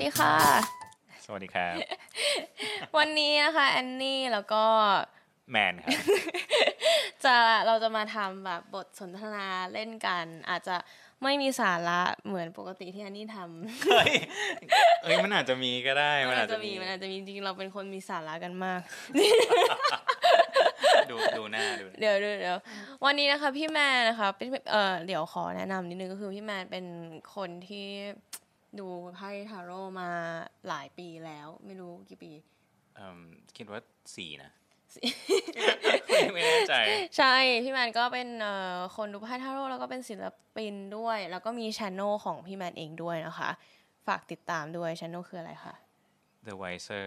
ดีค่ะ สวัสดีครับ วันนี้นะคะแอนนี่แล้วก็แมนครับ จะเราจะมาทำแบบบทสนทนาเล่นกัน อาจจะไม่มีสาระเหมือนปกติที่แอนนี่ทำเฮ้ยเอ้ยมันอาจจะมีก็ได้มัมันนอาอาจจจะจะมีมีมันอาจจะมีจริงๆเราเป็นคนมีสาระกันมาก ดูดูหน้าดูเดี๋ยวเดี๋ยวเดี๋ยววันนี้นะคะ พี่แมนนะคะเป็นเออเดี๋ยวขอแนะนำนิดนึงก็คือพี่แมนเป็นคนที่ ดูไพ่ทาโร่มาหลายปีแล้ว ไม่รู้กี่ปีเอิ่มคิดว่าสี่นะไม่ไม่แน่ใจ ใช่ พี่แมนก็เป็นเอ่อคนดูไพ่ทาโร่แล้วก็เป็นศิลปินด้วย แล้วก็มีช anel ของพี่แมนเองด้วยนะคะ ฝากติดตามด้วยช anel คืออะไรคะ The Wiser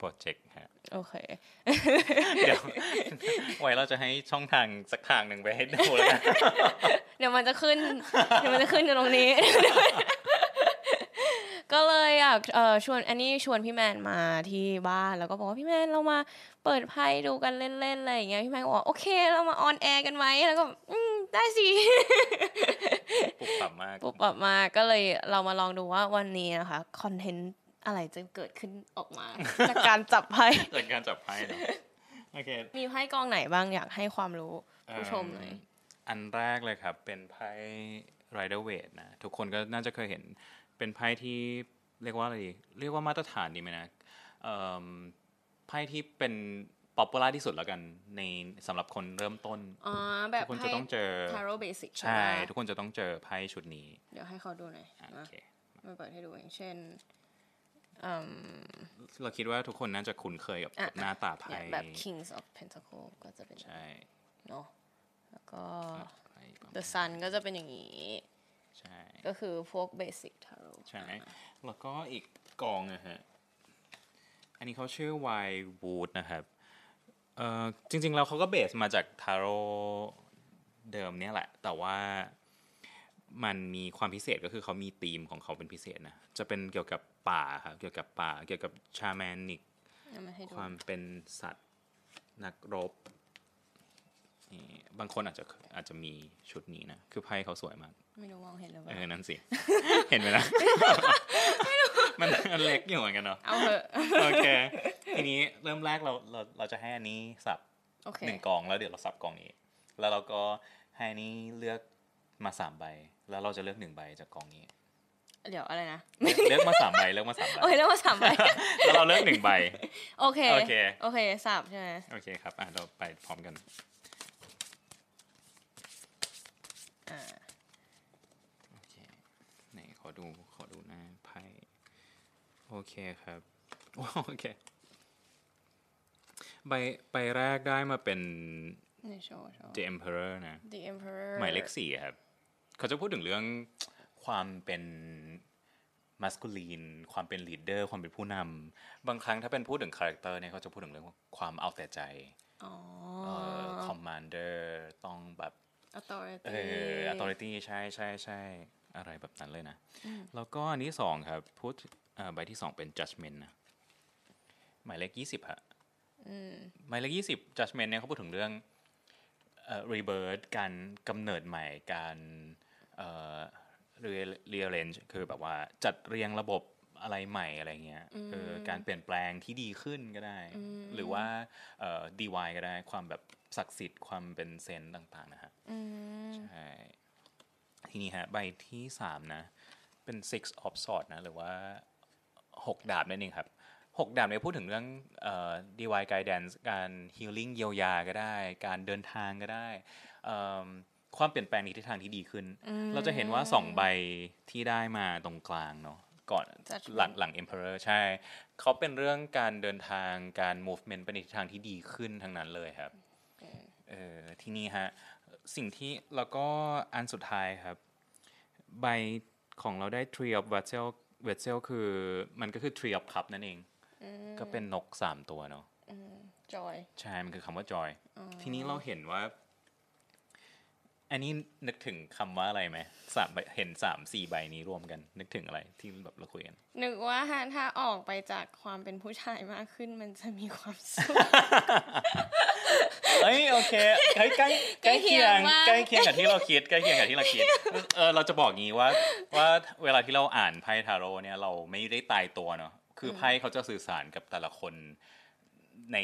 Project ฮะ โอเค เดี๋ยว ไว้เราจะให้ช่องทางสักทางหนึ่งไปให้ดูแล้วกันเดี๋ยวมันจะขึ้น เดี๋ยวมันจะขึ้นอยู่ตรงนี้ก็เลย อยากเอ่อชวนอันนี้ชวนพี่แมนมาที่บ้านแล้วก็บอกว่าพี่แมนเรามาเปิดไพ่ดูกันเล่นๆอะไรอย่างเงี้ยพี่แมนก็บอกโอเคเรามาออนแอร์กันไหมแล้วก็อืมได้สิปุบปับมากปุ๊บออกมาก็เลยเรามาลองดูว่าวันนี้นะคะคอนเทนต์อะไรจะเกิดขึ้นออกมาจากการจับไพ่เกิดการจับไพ่เนอะโอเคมีไพ่กองไหนบ้างอยากให้ความรู้ผู้ชมหน่อยอันแรกเลยครับ เป็นไพ่ Rider Waite นะ ทุกคนก็น่าจะเคยเห็นเป็นไพ่ที่ เรียกว่าอะไรดีเรียกว่ามาตรฐานดีไหมนะเอิ่มไพ่ที่เป็น popular ที่สุดแล้วกันในสำหรับคนเริ่มต้นอ๋อแบบทุกคนไพ่จะต้องเจอ tarot basic ใช่ ทุกคนจะต้องเจอไพ่ชุดนี้ เดี๋ยวให้เขาดูหน่อยอะโอเคนะมาเปิดให้ดูอย่างเช่นอืมเราคิดว่าทุกคนน่าจะคุ้นเคยกับอะหน้าตาไพ่อย่างแบบ Kings of Pentacle ก็จะเป็นใช่เนาะแล้วก็ไพ่ประมาณ The Sun ก็จะเป็นอย่างนี้ ใช่ ก็คือพวกเบสิกทาโร่ใช่ แล้วก็อีกกองนะฮะ อันนี้เขาชื่อ Y Wood นะครับ เอ่อจริงๆแล้วเขาก็เบสมาจากทาโร่เดิมเนี่ยแหละ แต่ว่ามันมีความพิเศษก็คือเขามีธีมของเขาเป็นพิเศษนะ จะเป็นเกี่ยวกับป่าครับ เกี่ยวกับป่า เกี่ยวกับชาแมนิกเอามาให้ดูความเป็นสัตว์นักรบ นี่บางคนอาจจะอาจจะมีชุดนี้นะ คือไพ่เขาสวยมาก ไม่รู้มองเห็นหรือเปเอล่าอนั่นสิ เห็นไหมนะมันมันเล็กอยู่เหมือนกันเนาะเอาเถอะโอเค ทีนี้เริ่มแรกเราเราเราจะให้อันนี้สับโอเคหนึ่งกองแล้วเดี๋ยวเราสับกองนี้ แล้วเราก็ให้อันนี้เลือกมาสามใบ แล้วเราจะเลือกหนึ่งใบจากกองนี้ เดี๋ยวอะไรนะเลือกมาสามใบเลือกมาสามใบโอ้ยเรียกว่าสามใบแล้วเราเลือกหนึ่งใบ โอเคโอเคโอเคสับใช่ไหมโอเคครับอะเราไปพร้อมกัน อ่าโอเคไหนขอดูขอดูหน้าไพ่โอเคครับโอเคใบใบแรกได้มาเป็น นี่โชว์โชว์ The Emperor นะ The Emperor หมายเลขสี่ครับ เขาจะพูดถึงเรื่องความเป็น masculine ความเป็น leader ความเป็นผู้นำ บางครั้งถ้าเป็นพูดถึง character เนี่ยเขาจะพูดถึงเรื่องความเอาแต่ใจ อ๋อ comm ander ต้องแบบ authority เออ authority ใช่ใช่ใช่อะไรแบบนั้นเลยนะ แล้วก็อันที่สองครับพูดเอ่อใบที่สองเป็น judgment นะหมายเลขยี่สิบฮะหมายเลขยี่สิบ judgment เนี่ยเขาพูดถึงเรื่องเอ่อ rebirth การกำเนิดใหม่การเอ่อ re- rearrange คือแบบว่าจัดเรียงระบบอะไรใหม่อะไรเงี้ยเออการเปลี่ยนแปลงที่ดีขึ้นก็ได้ หรือว่าเอ่อ DY ก็ได้ความแบบ ศักดิ์สิทธิ์ความเป็นเซนต์ต่างๆนะฮะอืมใช่ทีนี้ฮะใบที่สามนะ เป็น six of swords นะ หรือว่าหกดาบนั่นเองครับหกดาบเนี่ยพูดถึงเรื่องเอ่อ DY guidance การ healing เยียวยาก็ได้ การเดินทางก็ได้เอิ่มความเปลี่ยนแปลงในทิศทางที่ดีขึ้น เราจะเห็นว่าสองใบที่ได้มาตรงกลางเนาะก่อน Judgment หลังหลัง emperor ใช่ เขาเป็นเรื่องการเดินทางการ movement ไปในทิศทางที่ดีขึ้นทั้งนั้นเลยครับ เออที่นี่ฮะสิ่งที่แล้วก็อันสุดท้ายครับ ใบของเราได้ tree of vessel vessel คือมันก็คือ tree of cup นั่นเอง ก็เป็นนกสามตัวเนาะจอยใช่ มันคือคำว่า joy ทีนี้เราเห็นว่า อันนี้นึกถึงคำว่าอะไรไหมสามใบเห็นสามสี่ใบนี้รวมกัน นึกถึงอะไรที่แบบเราคุยกันนึกว่าถ้าถ้าออกไปจากความเป็นผู้ชายมากขึ้นมันจะมีความสุขเฮ้ยโอเคใกล้ใกล้ใกล้เคียงใกใกล้ล้เคีเคียยงงมากกับที่เราคิดใกล้เคียงกับที่เราคิดเออเราจะบอกงี้ว่าว่าเวลาที่เราอ่านไพ่ทาโร่เนี่ยเราไม่ได้ตายตัวเนาะคือไพ่เขาจะสื่อสารกับแต่ละคน ใน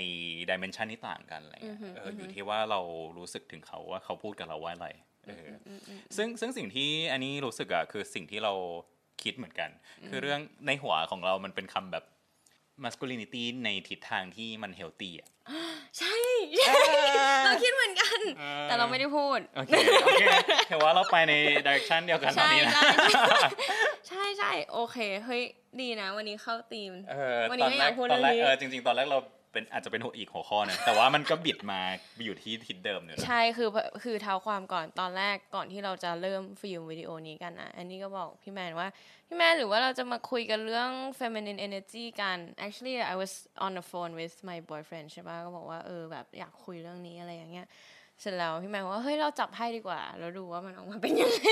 ดิเมนชันที่ต่างกันอะไรเงี้ยเอออยู่ที่ว่าเรารู้สึกถึงเขาว่าเขาพูดกับเราว่าอะไรเอออซึ่งซึ่งสิ่งที่อันนี้รู้สึกอะคือสิ่งที่เราคิดเหมือนกัน คือเรื่องในหัวของเรามันเป็นคำแบบ masculinity ในทิศทางที่มัน healthy อะใช่เราคิดเหมือนกัน แต่เราไม่ได้พูด โอเคโอเคถือว่าเราไปในดิเรกชันเดียวกันตอนใช่นี้นะใช่ใช่ใช่โอเคเฮ้ยดีนะ วันนี้เข้าธีมเออวันนี้ตอนไม่แรอยากกพูดตอนแรกเรื่องนี้เออจริง ๆ ตอนแรกเรา เป็นอาจจะเป็นหัวอีกหัวข้อนะแต่ว่ามันก็บิดมาอยู่ที่ทิศเดิมเนี่ยนะใช่คือคือเท้าความก่อนตอนแรกก่อนที่เราจะเริ่มฟิล์มวิดีโอนี้กันนะอันนี้ก็บอกพี่แมนว่า พี่แมนหรือว่าเราจะมาคุยกันเรื่อง feminine energy กัน actually I was on the phone with my boyfriend ใช่ปะก็บอกว่าเออแบบอยากคุยเรื่องนี้อะไรอย่างเงี้ยเสร็จแล้วพี่แมนว่าเฮ้ยเราจับไพ่ดีกว่าแล้วดูว่ามันออกมาเป็นยังไง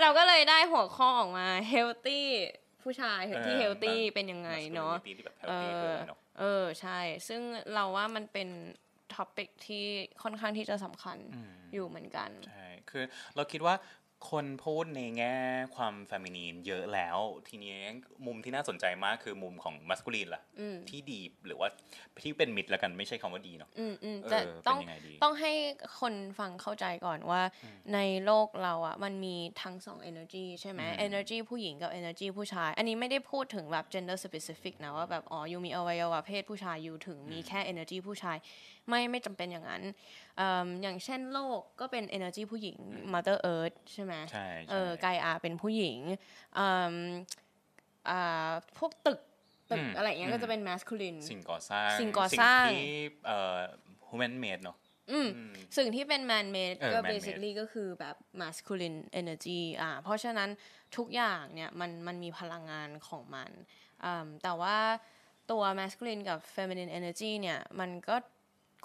เราก็เลยได้หัวข้อออกมา healthy ผู้ชายที่ healthy เป็นยังไงเนาะ Masculinity ที่แบบเอ healthy อคืออะไรเนาะเออใช่ ซึ่งเราว่ามันเป็น topic ที่ค่อนข้างที่จะสำคัญอยู่เหมือนกัน ใช่ คือเราคิดว่า คนพูดในแง่ความเฟมินีนเยอะแล้ว ทีนี้มุมที่น่าสนใจมากคือมุมของมัสคูลีนล่ะ ที่ดีหรือว่าที่เป็นมิดแล้วกันไม่ใช่คำว่าดีเนาะอืมอืมเออแต่ต้องเป็นยังไงดีต้องให้คนฟังเข้าใจก่อนว่า ในโลกเราอะมันมีทั้งสอง energy ใช่ไหม energy ผู้หญิงกับ energy ผู้ชาย อันนี้ไม่ได้พูดถึงแบบ gender specific นะว่าแบบอ๋อยูมีอวัยวะเพศผู้ชายอยู่ถึงมีแค่ energy ผู้ชาย ไม่ไม่จำเป็นอย่างนั้นเอิ่มอย่างเช่นโลกก็เป็น energy ผู้หญิง mother earth ใช่ไหมใช่เอใช่อไกอาเป็นผู้หญิงอืมอ่าพวกตึกตึกอืมอะไรอย่างเงี้ยอืมก็จะเป็น masculine สิ่งก่อสร้างสิ่งก่อสร้างที่เอ่อ human made เนาะอืมสิ่งที่เป็น man made เออก็ man-made basically ก็คือแบบ masculine energy อ่าเพราะฉะนั้นทุกอย่างเนี่ยมันมันมีพลังงานของมันอืมแต่ว่าตัว masculine กับ feminine energy เนี่ยมันก็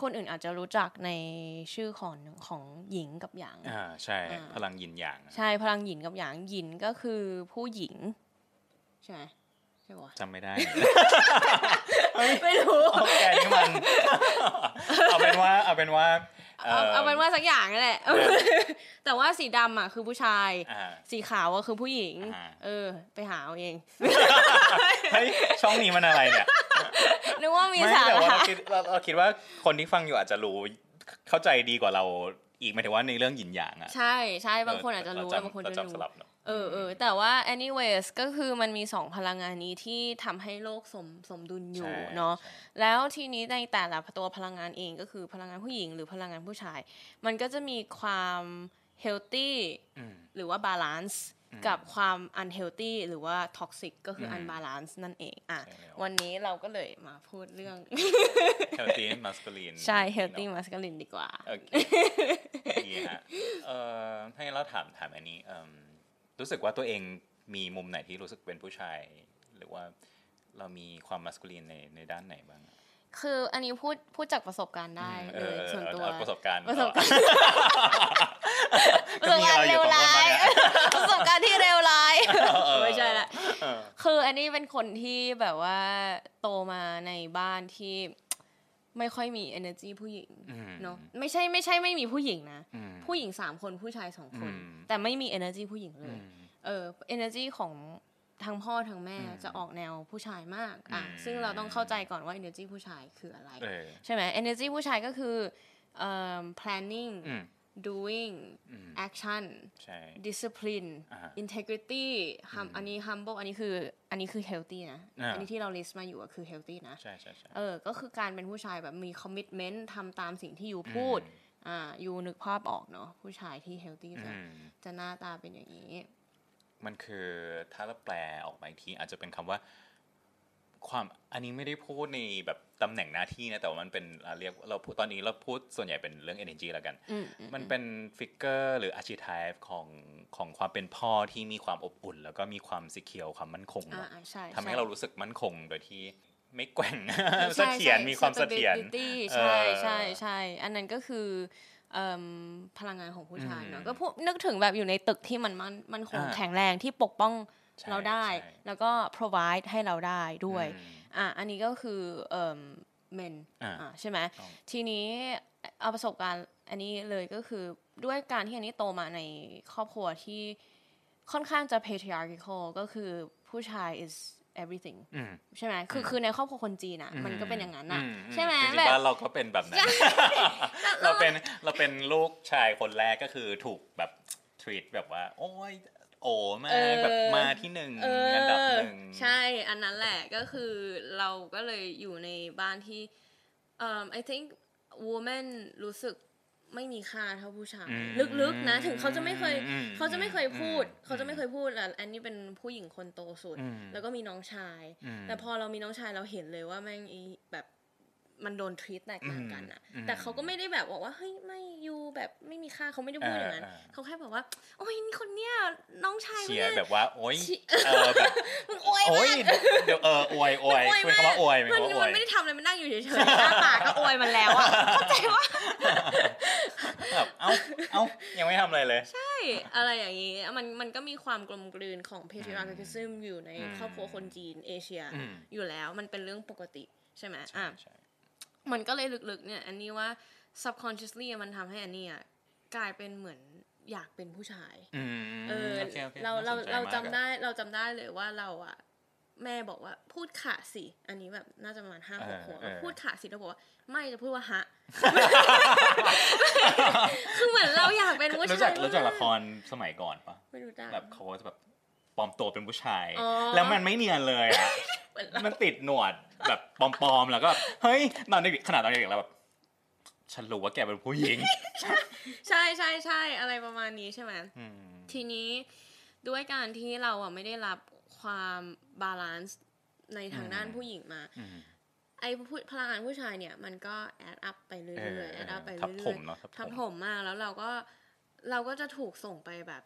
คนอื่นอาจจะรู้จักในชื่อของของหญิงกับหยางอ่าใช่ พลังยินหยางอะใช่พลังหยินกับหยางหยินก็คือผู้หญิง ใช่ไหมใช่ปะจำไม่ได้ ไม่รู้เอาแกนี่มันเอาเป็นว่าเอาเป็นว่าเอาเอาเป็นว่าสักอย่างนั่นแหละ แต่ว่าสีดำอะคือผู้ชายอ่าสีขาวก็คือผู้หญิงอ่าเออ ไปหาเอาเอง เฮ้ยช่องนี้มันอะไรเนี่ย นึกว่ามีไม่สาแต่ว่าระเราคิดเราเราคิดว่าคนที่ฟังอยู่อาจจะรู้เข้าใจดีกว่าเราอีกหมายถึงว่าในเรื่องหยินหยางอะใช่ใช่บางคนอาจจะรู้เแล้วบางคนเราจะจำสรู้ลับเนาะเออเออแต่ว่า anyways ก็คือมันมีสองพลังงานนี้ที่ทำให้โลกสมสมดุลอยู่ใช่เนาะใช่แล้วทีนี้ในแต่ละตัวพลังงานเองก็คือพลังงานผู้หญิงหรือพลังงานผู้ชาย มันก็จะมีความ healthy อืมหรือว่า balance กับความ unhealthy หรือว่า toxic ก็คือ unbalance นั่นเองอะใช่แล้ววันนี้เราก็เลยมาพูดเรื่อง healthy masculine ใช่ healthy masculine ดีกว่าโอเคดีฮะเอ่อให้เราถามถามอันนี้เอิ่มรู้สึกว่าตัวเองมีมุมไหนที่รู้สึกเป็นผู้ชาย หรือว่าเรามีความ masculine ในในด้านไหนบ้างอะคืออันนี้พูดพูดจากประสบการณ์ได้เอเลอยส่วนตัวเอาประสบการณ์ประสบการณ์ก็มีเราอยู่สองคนมาเนี่ย ประสบการณ์ที่เลวร้าย เออ ไม่ใช่ละ เออ คืออันนี้ เป็นคนที่แบบว่าโตมาในบ้านที่ไม่ค่อยมี energy ผู้หญิงอืมเนาะไม่ใช่ไม่ใช่ไม่มีผู้หญิงนะอืมผู้หญิงสามคนผู้ชายสองคนอืมแต่ไม่มี energy ผู้หญิงเลอืยมเออ energy ของทั้งพ่อทั้งแม่อืมจะออกแนวผู้ชายมากอะอืมซึ่งเราต้องเข้าใจก่อนว่า energy ผู้ชายคืออะไรเออใช่ไหม energy ผู้ชายก็คือเอ่อ planning อืม doing อืม action ใช่ discipline อ่าฮะ integrity hum อันนี้ humble อันนี้คืออันนี้คือ healthy นะอ่าอันนี้ที่เรา list มาอยู่อะคือ healthy นะใช่ใช่ใช่เออ ก็คือการเป็นผู้ชายแบบมี commitment ทำตามสิ่งที่อยู่พูด อ่า อยู่นึกภาพออกเนาะผู้ชายที่ healthy จะอืมจะหน้าตาเป็นอย่างนี้ มันคือถ้าเราแปลออกมาอีกทีอาจจะเป็นคำว่า ความอันนี้ไม่ได้พูดในแบบตำแหน่งหน้าที่นะแต่ว่ามันเป็นอะเรียกเราพูดตอนนี้เราพูดส่วนใหญ่เป็นเรื่อง energy แล้วกันอืมอืมมันเป็นฟิกเกอร์หรือ archetype ของของความเป็นพ่อที่มีความอบอุ่น แล้วก็มีความสิเคียวความมั่นคงอ่าเนาะอ่าใช่ทำให้ช่เรารู้สึกมั่นคงโดยที่ไม่แกว่งใช่เสถียรใช่มีความเสถียร stability เออใช่ใช่ใช่อันนั้นก็คือเอิ่มพลังงานของผู้ชายเนาะก็พูดนึกถึงแบบอยู่ในตึกที่มันมันมันคงอ่าแข็งแรงที่ปกป้องใช่ เราได้ใช่แล้วก็ provide ให้เราได้ด้วยอืมอะอันนี้ก็คือเอ่อ men อ่าอะใช่ไหมต้องทีนี้เอาประสบการณ์อันนี้เลยก็คือด้วยการที่อันนี้โตมาในครอบครัวที่ค่อนข้างจะ patriarchal ก็คือผู้ชาย is everything อืมใช่ไหมคือคือในครอบครัวคนจีนอะ มันก็เป็นอย่างนั้นอะอืใช่ไหมจริงๆแบบบ้านเราก็เป็นแบบนั้น เราเป็นเราเป็นลูกชายคนแรกก็คือถูกแบบ treat แบบว่า โอ้ย โอ้มาเออแบบมาที่หนึ่งเอออันดับหนึ่งใช่อันนั้นแหละก็คือเราก็เลยอยู่ในบ้านที่เอ่อ I think woman รู้สึกไม่มีค่าเท่าผู้ชายอืมลึกๆนะ ถึงเขาจะไม่เคยอืมเขาจะไม่เคยพูดอืมเขาจะไม่เคยพูดอะอันนี้เป็นผู้หญิงคนโตสุดอืมแล้วก็มีน้องชายอืมแต่พอเรามีน้องชายเราเห็นเลยว่าแม่งอีแบบ มันโดนทรีตแตกต่างกันอะอืมแต่เขาก็ไม่ได้แบบบอกว่าเฮ้ยไม่ยูแบบไม่มีค่าเขาไม่ได้พูดอย่างนั้นเออเออเขาแค่บอกว่า โอ้ยนี่คนเนี้ยน้องชายเชีคนยเนี้ร์ยแบบว่าโอ้ยชิเออแบบมึงอวยโอ้มายกเดี๋ยวเอออวยอวยเป็นคำว่าอวยเป็นมันคำว่าอวมัยนไม่ได้ทำอะไรมันนั่งอยู่เฉยๆหน้าปากก็อวยมันแล้วอะเข้าใจว่าแบบเอ้าเอ้ายังไม่ทำอะไรเลย ใช่อะไรอย่างนี้มันมันก็มีความกลมกลืนของ patriarchalism อยู่ในอืมครอบครัวคนจีนเอเชียอืมอยู่แล้วมันเป็นเรื่องปกติใช่ไหมใช่อะใช่ มันก็เลยลึกๆ เนี่ยอันนี้ว่า subconsciously มันทำให้อันนี้อะกลายเป็นเหมือนอยากเป็นผู้ชายอืมเออโอคโอคเราเราน่สนใจเรามกจำอะได้เราจำได้เลยว่าเราอะแม่บอกว่าพูดขาสิ อันนี้แบบน่าจะประมาณห้าหกขวบแล้วพูดขาสิแล้วบอกว่าไม่จะพูดว่าฮะคือเหมือนเราอยากเป็นผู้รู้ชาจัยกรู้จักละครสมัยก่อนปะไม่รู้จักแบบเขาก็จะแบบ ปลอมตัวเป็นผู้ชายอ๋อแล้วมันไม่เนียนเลยอะเหมือนเรามันติดหนวดแบบปลอมๆแล้วก็แบบเฮ้ยตอนเด็กๆขนาดตอนเด็กๆเราแบบฉันรู้ว่าแกเป็นผู้หญิง ใช่ใช่ใช่อะไรประมาณนี้ใช่ไหมอืมทีนี้ด้วยการที่เราอะไม่ได้รับความ balance ในทางด้านอืมผู้หญิงมาอืมไอ้ผู้พลังงานผู้ชายเนี่ยมันก็ add up ไปเรื่อยๆเออ add up ไปทับถมเรื่อยๆเนาะทับถมมากแล้วเราก็เราก็จะถูกส่งไปแบบ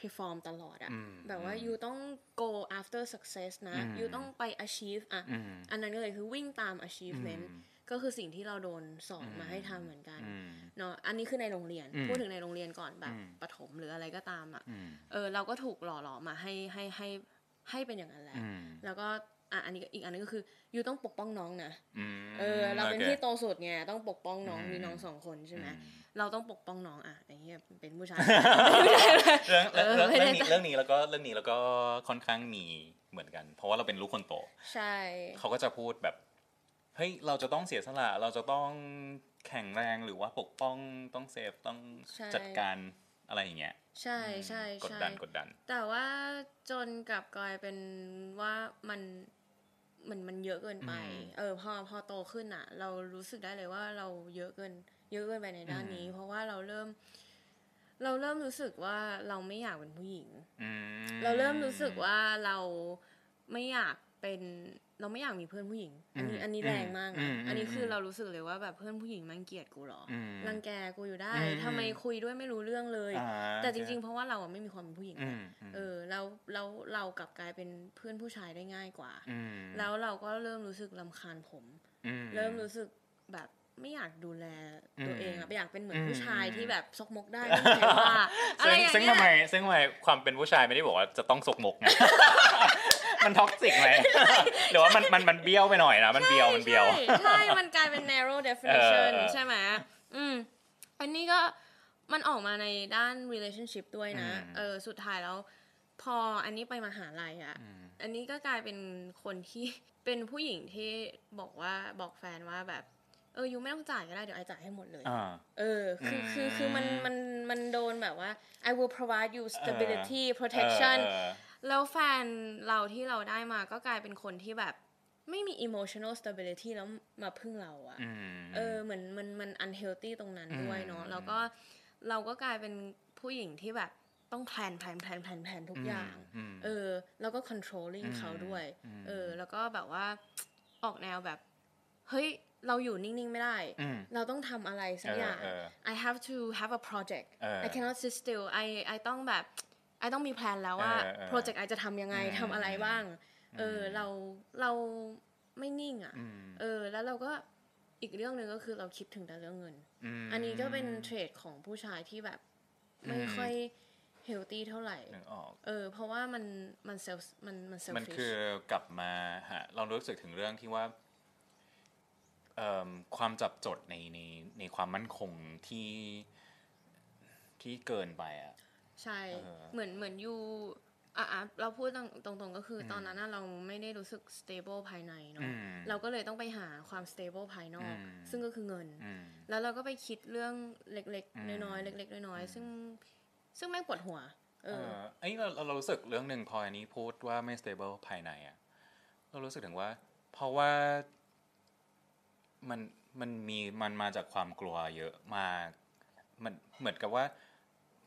perform ตลอดอะอืมแบบว่า you ต้อง go after success นะอืม you ต้องไป achieve อะอืมอันนั้นก็เลยคือวิ่งตาม achievement อืมก็คือสิ่งที่เราโดนสอนอืมมาให้ทำเหมือนกันอืมเนาะอันนี้คือในโรงเรียนอืมพูดถึงในโรงเรียนก่อนแบบอืมประถมหรืออะไรก็ตามอะอืมเออเราก็ถูกหล่อหลอมมาให้ให้ให้ให้เป็นอย่างนั้นแหละอืมแล้วก็อะอันนี้ก็อีกอันนึงก็คือยูต้องปกป้องน้องนะอืมเออ เราเป็นโอคพี่โตสุดไงต้องปกป้องน้องอืมมีน้องสองคนใช่ไหมอืม เราต้องปกป้องน้องอะไอ้เหี้ยเป็นผู้ชายเรื่องเออเรื่องไม่ได้เรื่องนี้เรื่องนี้แล้วก็เรื่องนี้แล้วก็ค่อนข้างมีเหมือนกัน เพราะว่าเราเป็นลูกคนโต ใช่เขาก็จะพูดแบบเฮ้ยเราจะต้องเสียสละเราจะต้องแข็งแรงหรือว่าปกป้องต้องเซฟต้องจัดการอะไรอย่างเงี้ยใช่ใช่กดใช่ดันกดดัน แต่ว่าจนกลับกลายเป็นว่ามันมันมันเยอะเกินไปอืมเออพอพอโตขึ้นอะ เรารู้สึกได้เลยว่าเราเยอะเกิน เยอะเกินไปในด้านนี้อืมเพราะว่าเราเริ่ม เราเริ่มรู้สึกว่าเราไม่อยากเป็นผู้หญิงอืมเราเริ่มรู้สึกว่าเราไม่อยากเป็นเราไม่อยากมีเพื่อนผู้หญิง อันนี้อืมอันนี้แรงมากอืนะมอันนี้คืออมเรารู้สึกเลยว่าแบบเพื่อนผู้หญิงมันเกลียดกูเหรออมรังแกกูอยู่ได้อืมทำไมคุยด้วยไม่รู้เรื่องเลยอ่าแต่จริง ๆ เพราะว่าเราอะไม่มีความเป็นผู้หญิงอืมอืมเออแล้วแล้วเรากลับกลายเป็นเพื่อนผู้ชายได้ง่ายกว่าอืมแล้วเราก็เริ่มรู้สึกรำคาญผมอืมเริ่มรู้สึกแบบ ไม่อยากดูแลตัวอืมเองอะอยากเป็นเหมือนอืมผู้ชายที่แบบซกมกได้ไม่มีใครว่าอะไรซึ่งอย่างเงี้ยซึ่งทำไมซึ่งทำไมความเป็นผู้ชายไม่ได้บอกว่าจะต้องซกมกไงมัน toxic ไหมหรือว่ามันมันมันเบี้ยวไปหน่อยนะมันเบี้ยวมันเบี้ยวใช่ใช่มันกลายเป็น narrow definition เออใช่ไหมอืมอันนี้ก็มันออกมาในด้าน relationship ด้วยนะอืมเออสุดท้ายแล้ว พออันนี้ไปมหาลัยอะอืมอันนี้ก็กลายเป็นคนที่เป็นผู้หญิงที่บอกว่าบอกแฟนว่าแบบ เออยูไม่ต้องจ่ายก็ได้เดี๋ยวไอจ่ายให้หมดเลยอ่าเออคืออืมคือคือมันมันมันโดนแบบว่า I will provide you stability protection เออแล้วแฟนเราที่เราได้มาก็กลายเป็นคนที่แบบไม่มี emotional stability แล้วมาพึ่งเราอะอืมเออเหมือนมันมัน unhealthy ตรงนั้นด้วยเนาะอืมแล้วก็เราก็กลายเป็นผู้หญิงที่แบบต้อง plan plan plan plan plan ทุกอย่างอืมเออ แล้วก็ controlling อืมเขาด้วยอืมเออ แล้วก็แบบว่าออกแนวแบบ เฮ้ย เราอยู่นิ่งๆไม่ได้อืมเราต้องทำอะไรสักอย่างเออ I have to have a project เออ I cannot sit still I I ต้องแบบ I ต้องมี plan แล้วว่าเออเออ project I จะทำยังไงอืมทำอะไรบ้าง เอออืมเราเราไม่นิ่งอะอืมเออ แล้วเราก็อีกเรื่องหนึ่งก็คือเราคิดถึงแต่เรื่องเงินมอันนี้ก็เป็นเทรดของผู้ชายที่แบบ ไม่อืมค่อยเฮลตี้เท่าไหร่นึกออกเออ เพราะว่ามันมันเซลมันมันเซลมันฟิชคือกลับมาฮะเรารู้สึกถึงเรื่องที่ว่าเอิ่ม ความจับจดในในในความมั่นคงที่ที่เกินไปอะใช่เออเหมือนเหมือนยูอะอะเราพูดตรงตรงๆก็คืออตอนนั้นน่ะเราไม่ได้รู้สึก stable ภายในเนาะอืมเราก็เลยต้องไปหาความ stable ภายนอกอืมซึ่งก็คือเงินอืมแล้วเราก็ไปคิดเรื่องเล็กอืมๆน้อยๆเล็ก ๆ น้อยๆซึ่งซึ่งแม่งปวดหัว เอเอออไอ้ยเราเราเรารู้สึกเรื่องหนึ่งพออันนี้พูดว่าไม่ stable ภายในอะเรารู้สึกถึงว่า เพราะว่า มันมันมีมันมาจากความกลัวเยอะมากมันเหมือนกับว่า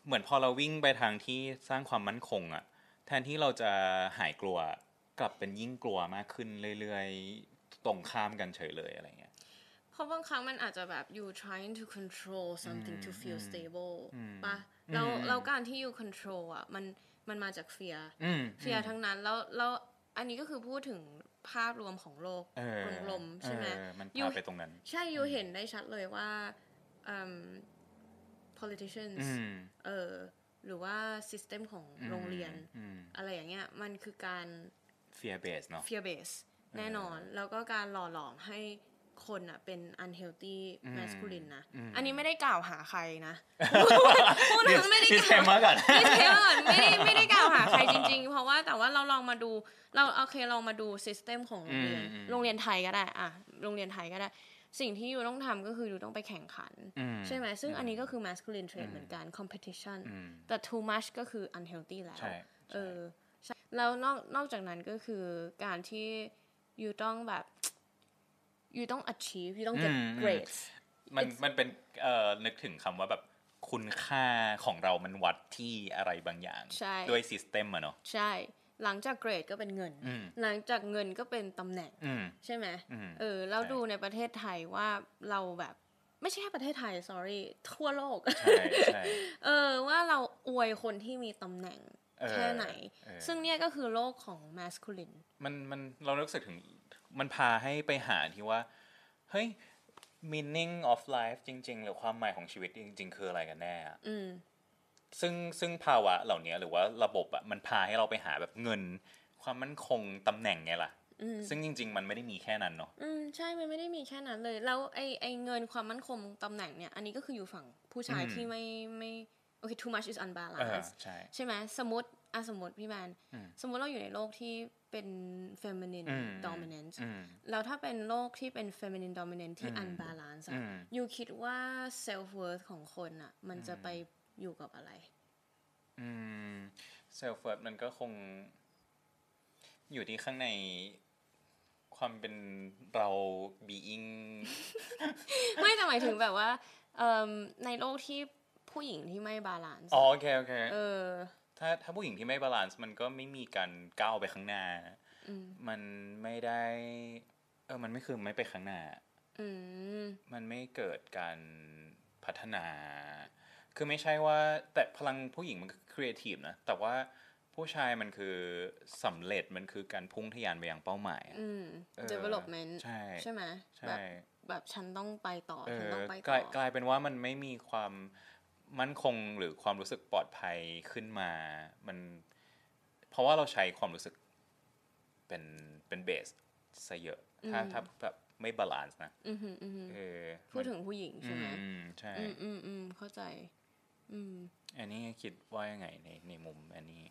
เหมือนพอเราวิ่งไปทางที่สร้างความมั่นคงอะแทนที่เราจะหายกลัวกลับเป็นยิ่งกลัวมากขึ้นเรื่อยๆตรงข้ามกันเฉยเลยอะไรเงี้ยเพราะบางครั้งมันอาจจะแบบ you trying to control something to feel stable ปะแล้วแล้วการที่ you control อะมันมันมาจาก fear อืม fear ทั้งนั้นแล้วแล้วอันนี้ก็คือพูดถึง ภาพรวมของโลกเออกลมๆใช่ไหมเออมัน you พาไปตรงนั้น ใช่ you เห็นได้ชัดเลยว่าอืม politicians อืมเออหรือว่า system ของโรงเรียนอืมอะไรอย่างเงี้ย มันคือการ fear base เนาะ fear base แน่นอน แล้วก็การหล่อหลอมให้ คนอะเป็น unhealthy masculine นะ อันนี้ไม่ได้กล่าวหาใครนะพูดถึงไม่ได้ที่กเทล่าวมมาก่อนไม่เทก่อนไม่ได้ไม่ได้กล่าวหาใครจริงๆ เพราะว่าแต่ว่าเราลองมาดู เราโอเคลองมาดู system ของโรงเรียนอืมโรงเรียนไทยก็ได้อะโรงเรียนไทยก็ได้ สิ่งที่อยู่ต้องทำก็คืออยู่ต้องไปแข่งขันอืมใช่ไหมซึ่งอันนี้ก็คือ masculine trait เหมือนกัน competition อืมแต่ too much ก็คือ unhealthy แล้วใช่เออใช่แล้วนอกนอกจากนั้นก็คือการที่ยูต้องแบบ ยูต้อง achieve ยูต้อง get อืม grades มันมันเป็นเอ่อนึกถึงคำว่าแบบคุณค่าของเรามันวัดที่อะไรบางอย่างใช่ด้วยซิสเต็มอะเนาะใช่ หลังจากเกรดก็เป็นเงินอืมหลังจากเงินก็เป็นตำแหน่งอืมใช่ไหมอืมเออแล้วใช่ดูในประเทศไทยว่าเราแบบไม่ใช่แค่ประเทศไทย sorry ทั่วโลกใช่ใช่เออว่าเราอวยคนที่มีตำแหน่งเออแค่ไหนเออซึ่งเนี่ยก็คือโลกของ masculine มันมันเรารู้สึกถึง มันพาให้ไปหาที่ว่า เฮ้ย meaning of life จริง ๆ หรือความหมายของชีวิตจริง ๆ คืออะไรกันแน่อะอืมซึ่งซึ่งภาวะเหล่านี้หรือว่าระบบอะมันพาให้เราไปหาแบบเงิน ความมั่นคงตำแหน่งไงล่ะอืมซึ่งจริง ๆ มันไม่ได้มีแค่นั้นเนาะอืมใช่ มันไม่ได้มีแค่นั้นเลย แล้วไอไอเงินความมั่นคงตำแหน่งเนี่ย อันนี้ก็คืออยู่ฝั่งผู้ชายอืมที่ไม่ไม่โอเค too much is เออ unbalanced ใช่ใช่ไหมสมมติอะสมมติพี่แมนอืมสมมติเราอยู่ในโลกที่ เป็น feminine อืม dominant อืมแล้วถ้าเป็นโลกที่เป็น feminine dominant ที่อืม unbalance อือะมยูคิดว่า self worth ของคนอะมันจะไปอยู่กับอะไรอื self worth มันก็คง อยู่ที่ข้างในความเป็นเรา being ไม่แต่หมายถึงแบบว่าเอิ่มในโลกที่ผู้หญิงที่ไม่ balance อ๋อโอเคโอเคเออ ถ้าถ้าผู้หญิงที่ไม่ balance มันก็ไม่มีการก้าวไปข้างหน้าอืมมันไม่ได้ เออ มันไม่คือไม่ไปข้างหน้าอืมมันไม่เกิดการพัฒนา คือไม่ใช่ว่า แต่พลังผู้หญิงมันคือครีเอทีฟนะ แต่ว่าผู้ชายมันคือสำเร็จมันคือการพุ่งทะยานไปยังเป้าหมายอะอืมเออ development ใช่ใช่ไหมใช่แบบแบบฉันต้องไปต่อเอฉันอต้องไปกต่ลาอยกลายเป็นว่ามันไม่มีความ มั่นคงหรือความรู้สึกปลอดภัยขึ้นมา มัน เพราะว่าเราใช้ความรู้สึกเป็นเป็น base ซะเยอะ ถ้าถ้าแบบไม่ balance นะอืมฮึอืมฮึเออพูดถึงผู้หญิงใช่ไหมอืมใช่อืมอืมอืมเข้าใจ อืม อันนี้คิดว่ายังไงในในมุมอันนี้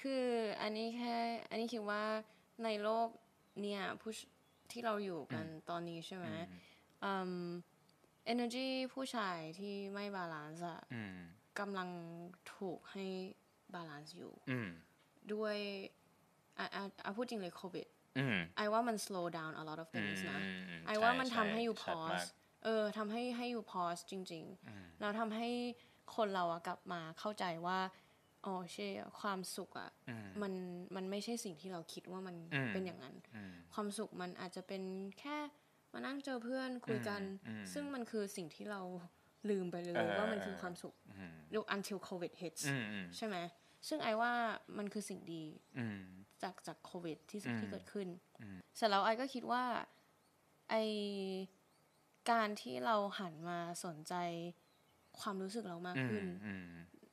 คืออันนี้แค่ อันนี้คิดว่าในโลกเนี่ยผู้ชายที่เราอยู่กันตอนนี้ใช่ไหมอืม energy ผู้ชายที่ไม่ balance อะอืมกำลังถูกให้ balance อยู่อืมด้วยอะอะอะพูดจริงเลยโควิดอืม I ว่ามัน slow down a lot of things นะอืม I ว่ามันใช่ทำให้อยู่ชัดมาก pause เออทำให้ให้อยู่ pause จริง ๆ แล้วทำให้คนเราอะกลับมาเข้าใจว่าอ๋อเช่ความสุขอะมันมันไม่ใช่สิ่งที่เราคิดว่ามันอืมเป็นอย่างนั้นอืมความสุขมันอาจจะเป็นแค่ มานั่งเจอเพื่อนคุยกันอืมซึ่งมันคือสิ่งที่เราลืมไปเลยเออว่ามันคือความสุขอืมลูก until covid hits อืมอืมใช่ไหมซึ่งไอว่ามันคือสิ่งดีอืมจากจากโควิดที่อืมที่เกิดขึ้นเสร็จแล้วไอก็คิดว่าไอการที่เราหันมาสนใจความรู้สึกเรามากอืขึ้นมอืม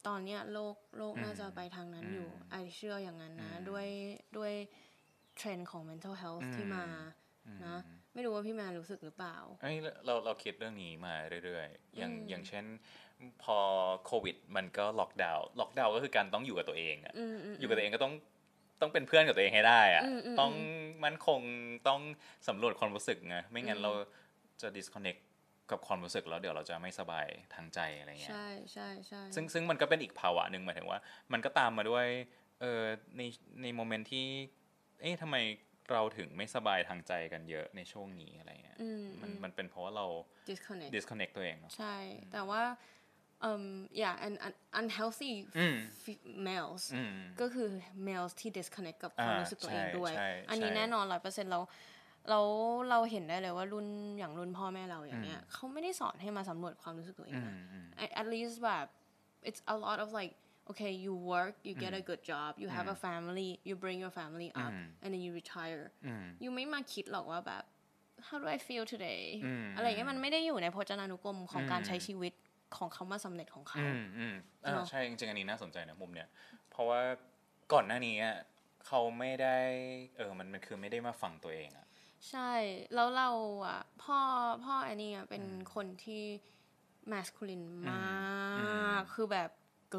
ตอนเนี้ยโลกโลกอืมน่าจะไปทางนั้นอยู่อืมไอเชื่ออย่างนั้นนะอืมด้วยด้วยเทรนด์ของ mental health อืมที่มานะ ไม่รู้ว่าพี่แมนรู้สึกหรือเปล่าเอ้ยเราเราคิดเรื่องนี้มาเรื่อยๆ อย่างอืมอย่างเช่น พอโควิด มันก็ล็อกดาวน์ล็อกดาวน์ก็คือการต้องอยู่กับตัวเองอะอืมอืมอยู่กับตัวเองก็ต้องต้องเป็นเพื่อนกับตัวเองให้ได้อะอืมอืมต้องมั่นคงต้องสำรวจความรู้สึกไงไม่งั้นอืมเราจะ disconnect กับความรู้สึกแล้วเดี๋ยวเราจะไม่สบายทางใจอะไรเงี้ยใช่ใช่ใช่ซึ่งซึ่งมันก็เป็นอีกภาวะหนึ่งหมายถึงว่า มันก็ตามมาด้วยเออในในโมเมนต์ที่ เอ๊ะทำไม เราถึงไม่สบายทางใจกันเยอะในช่วงนี้อะไรเงี้ยอืมมันอืมมันเป็นเพราะว่าเรา disconnect disconnect ตัวเองเนาะใช่ แต่ว่าเอ่อ yeah and and unhealthy อืม f- males อืมก็คือ males ที่ disconnect กับความอ่ารู้สึกตัวเองใช่ด้วยใช่อันนี้ใช่แน่นอนร้อยเปอร์เซ็นต์เราเราเราเห็นได้เลยว่ารุ่นอย่างรุ่นพ่อแม่เราอย่างเงี้ยเขาไม่ได้สอนให้มาสำรวจความรู้สึกตัวเองอืมนะอืม at at least แบบ it's a lot of like okay you work you get a good job you have a family you bring your family up อืม and then you retire อืม you ไม่มาคิดหรอกว่าแบบ how do I feel today อืมอะไรเงี้ยมันไม่ได้อยู่ในพจนานุกรมของการอืมใช้ชีวิตของคำว่าสำเร็จของเขาอืมอืมอ่าเนอะใช่จริงๆอันนี้น่าสนใจนะมุมเนี้ยเพราะว่าก่อนหน้านี้อะเขาไม่ได้เออมันมันคือไม่ได้มาฟังตัวเองอะใช่ แล้วเราอะพ่อพ่ออันนี้อะเป็นคนที่ masculine มาก คือแบบ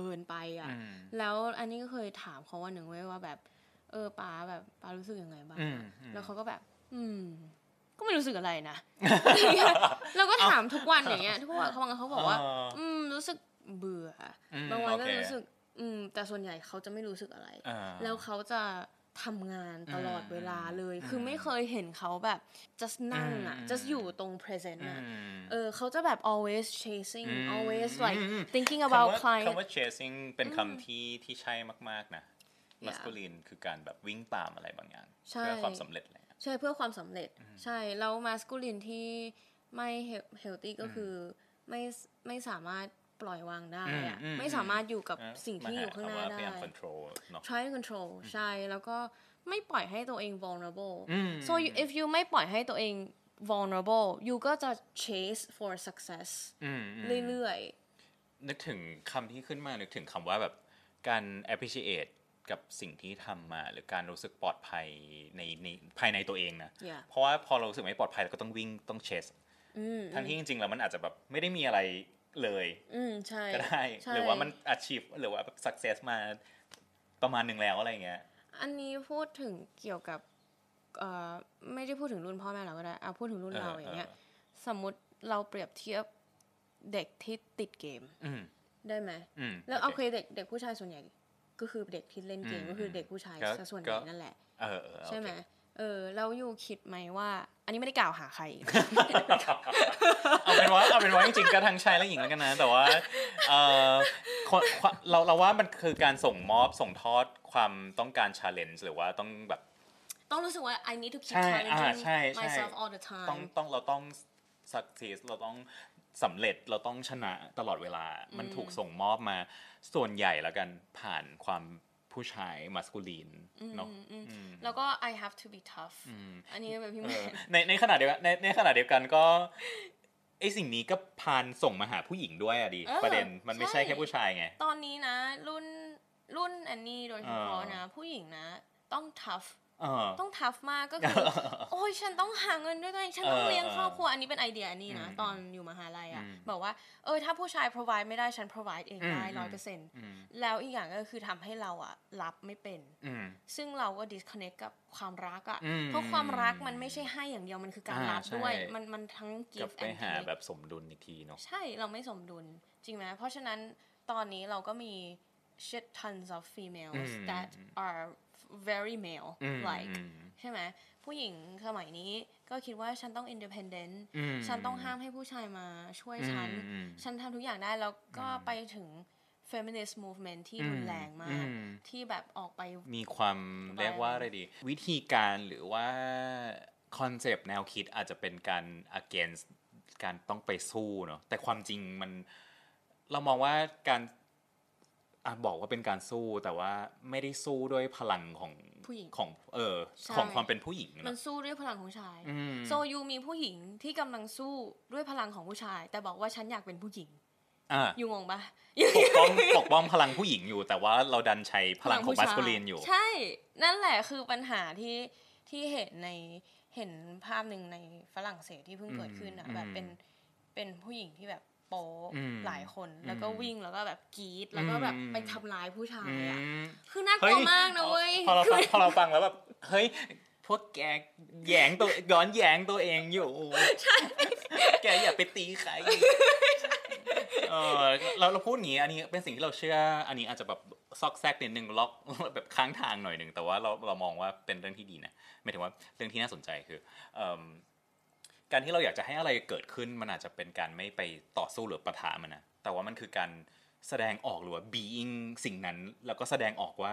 เกินไปอะอืมแล้วอันนี้ก็เคยถามเขาว่าหนึ่งไว้ยว่าแบบ เออป้าแบบป้ารู้สึกยังไงบ้างอืมอะอืมแล้วเขาก็แบบ อืม ก็ไม่รู้สึกอะไรนะแล้วก็ถามทุกวันอย่างเงี้ยทุกวันเขาบางเขาบอกว่าเอออืม รู้สึกเบื่ออมบางวันก็โอเครู้สึก อืม แต่ส่วนใหญ่เขาจะไม่รู้สึกอะไรอ่าแล้วเขาจะ ทำงานตลอดเวลาเลยอืมคือไม่เคยเห็นเขาแบบ just นั่งอะอืม just อยู่ตรง present อือะมเออเขาจะแบบ always chasing อืม always like อืม thinking คำ about ว่า client คำว่า chasing เป็นคำที่ที่ใช่มาก ๆ นะ masculine คือการแบบวิ่งตามอะไรบางอย่างใช่เพื่อความสำเร็จอะไรเงี้ยใช่เพื่อความสำเร็จ ใช่ แล้ว masculine ที่ไม่ he- healthy ก็คือไม่ไม่สามารถ ปล่อยวางได้อะอืมอืมไม่สามารถอยู่กับอะสิ่งที่อยู่ข้างหน้าคำว่ได้พยายาม control เนาะ try to control ใช่ แล้วก็ไม่ปล่อยให้ตัวเอง vulnerable อืม so you, if you ไม่ปล่อยให้ตัวเอง vulnerable you ก็จะ chase for success อืมอืมเรื่อยนึกถึงคำที่ขึ้นมา นึกถึงคำว่าแบบการ appreciate กับสิ่งที่ทำมาหรือการรู้สึกปลอดภัยในในภายในตัวเองนะ Yeah เพราะว่าพอเรารู้สึกไม่ปลอดภัยเราก็ต้องวิ่งต้องเชสๆอืมทั้งที่จริงๆแล้วมันอาจจะแบบไม่ได้มีอะไร เลยอืมใช่ก็ได้ใช่หรือว่ามัน achieve หรือว่าแบบ success มาประมาณหนึ่งแล้วอะไรเงี้ย อันนี้พูดถึงเกี่ยวกับเอ่อไม่ได้พูดถึงรุ่นพ่อแม่เราก็ได้เอาพูดถึงรุ่นเออเราอย่างเงี้ยเออสมมุติเราเปรียบเทียบเด็กที่ติดเกมอืมได้ไหมอืมแล้วโอเอาเคเคเด็กเด็กผู้ชายส่วนใหญ่ก็คือเด็กที่เล่นเกมอืมก็คือเด็กผู้ชายก็ซะส่วนใหก็ญ่นั่นแหละเออเออโอเคใช่ไหม เออแล้วยูคิดไหมว่า อันนี้ไม่ได้กล่าวหาใคร เอาเป็นว่าเอาเป็นว่าจริงๆก็ทั้งชายและหญิงแล้วกันนะ แต่ว่าเออคนความเราเราว่ามันคือการส่งมอบส่งทอดความต้องการ challenge หรือว่าต้องแบบต้องรู้สึกว่า I need to keep ใช่อ่า challenging ใช่ใช่ myself all the ต้อง time ต้องเราต้อง success เราต้องสำเร็จเราต้องชนะตลอดเวลา มันถูกส่งมอบมาส่วนใหญ่แล้วกันผ่านความ ผู้ชายมัสคูลีนเนาะอืมแล้วก็ I have to be tough อันนี้แบบพี่เอแม่อในในขณะเดียวกันในในขณะเดียวกันก็ไอสิ่งนี้ก็พานส่งมาหาผู้หญิงด้วยอะดิเออประเด็นมันไม่ใช่ใช่แค่ผู้ชายไง ตอนนี้นะ รุ่นรุ่นอันนี้โดยเฉพาะเออนะ ผู้หญิงนะ ต้อง tough เออ ต้อง tough มากก็คือโอ้ยฉันต้องหาเงินด้วยตัวเองฉันต้องเออเลี้ยงครอบครัวอันนี้เป็นไอเดียอันนี้นะอืมตอนอยู่มหาลัยอะอืมบอกว่าเออถ้าผู้ชาย provide ไม่ได้ฉัน provide เองได้อืมร้อยเปอร์เซ็นต์อืมแล้วอีกอย่างก็คือทำให้เราอะรับไม่เป็นอืมซึ่งเราก็ disconnect กับความรักอะอืมเพราะความรักมันไม่ใช่ให้อย่างเดียวมันคือการอ่ารับด้วยใช่มันมันทั้งกลับ give ไป and หา take แบบสมดุลอีกทีเนาะใช่เราไม่สมดุลจริงไหมเพราะฉะนั้นตอนนี้เราก็มี shit tons of females อืม that are very male อืม like อืมใช่ไหมผู้หญิงสมัยนี้ก็คิดว่าฉันต้อง independent อืมฉันต้องห้ามให้ผู้ชายมาช่วยฉันอืมอืมฉันทำทุกอย่างได้แล้วก็ไปถึง feminist movement ที่รุนแรงมากอืมที่แบบออกไปมีความไปเรียกว่าอะไรดี วิธีการหรือว่า concept แนวคิดอาจจะเป็นการ against การต้องไปสู้เนาะแต่ความจริงมันเรามองว่าการ อะบอกว่าเป็นการสู้แต่ว่าไม่ได้สู้ด้วยพลังของผู้หญิงของเออใช่ของความเป็นผู้หญิงมันเนาะสู้ด้วยพลังของผู้ชายออืม soูมีผู้หญิงที่กำลังสู้ด้วยพลังของผู้ชาย แต่บอกว่าฉันอยากเป็นผู้หญิงอ่ายูงงปะปกป้องปกป้องพลังผู้หญิงอยู่ แต่ว่าเราดันใช้พลังของผู้มัชสคูลีนอยู่ ใช่ นั่นแหละคือปัญหาที่ที่เห็นในเห็นภาพหนึ่งในฝรั่งเศสที่เพิ่งเกิดขึ้นอะอืมแบบเป็นเป็นผู้หญิงที่แบบ โป๊ะอืมหลายคนแล้วก็อืมวิ่งแล้วก็แบบกรีดแล้วก็แบบอืมไปทำร้ายผู้ชายอือะมคือน่ากลัวมากนะเว้ยพอเราฟังพอเราฟังแล้วแบบเฮ้ยพวกแกแหยงตัวย้อนแหยงตัวเองอยู่แกอย่าไปตีใครเออเราเราพูดอย่างนี้อันนี้เป็นสิ่งที่เราเชื่อ อันนี้อาจจะแบบซอกแซกนิดนึงล็อกแบบค้างทางหน่อยหนึ่งแต่ว่าเราเรามองว่าเป็นเรื่องที่ดีนะหมายถึงว่าเรื่องที่น่าสนใจคือเอิ่ม การที่เราอยากจะให้อะไรเกิดขึ้นมันอาจจะเป็นการไม่ไปต่อสู้หรือปะทะมันนะแต่ว่ามันคือการแสดงออกหรือว่า being สิ่งนั้น แล้วก็แสดงออกว่า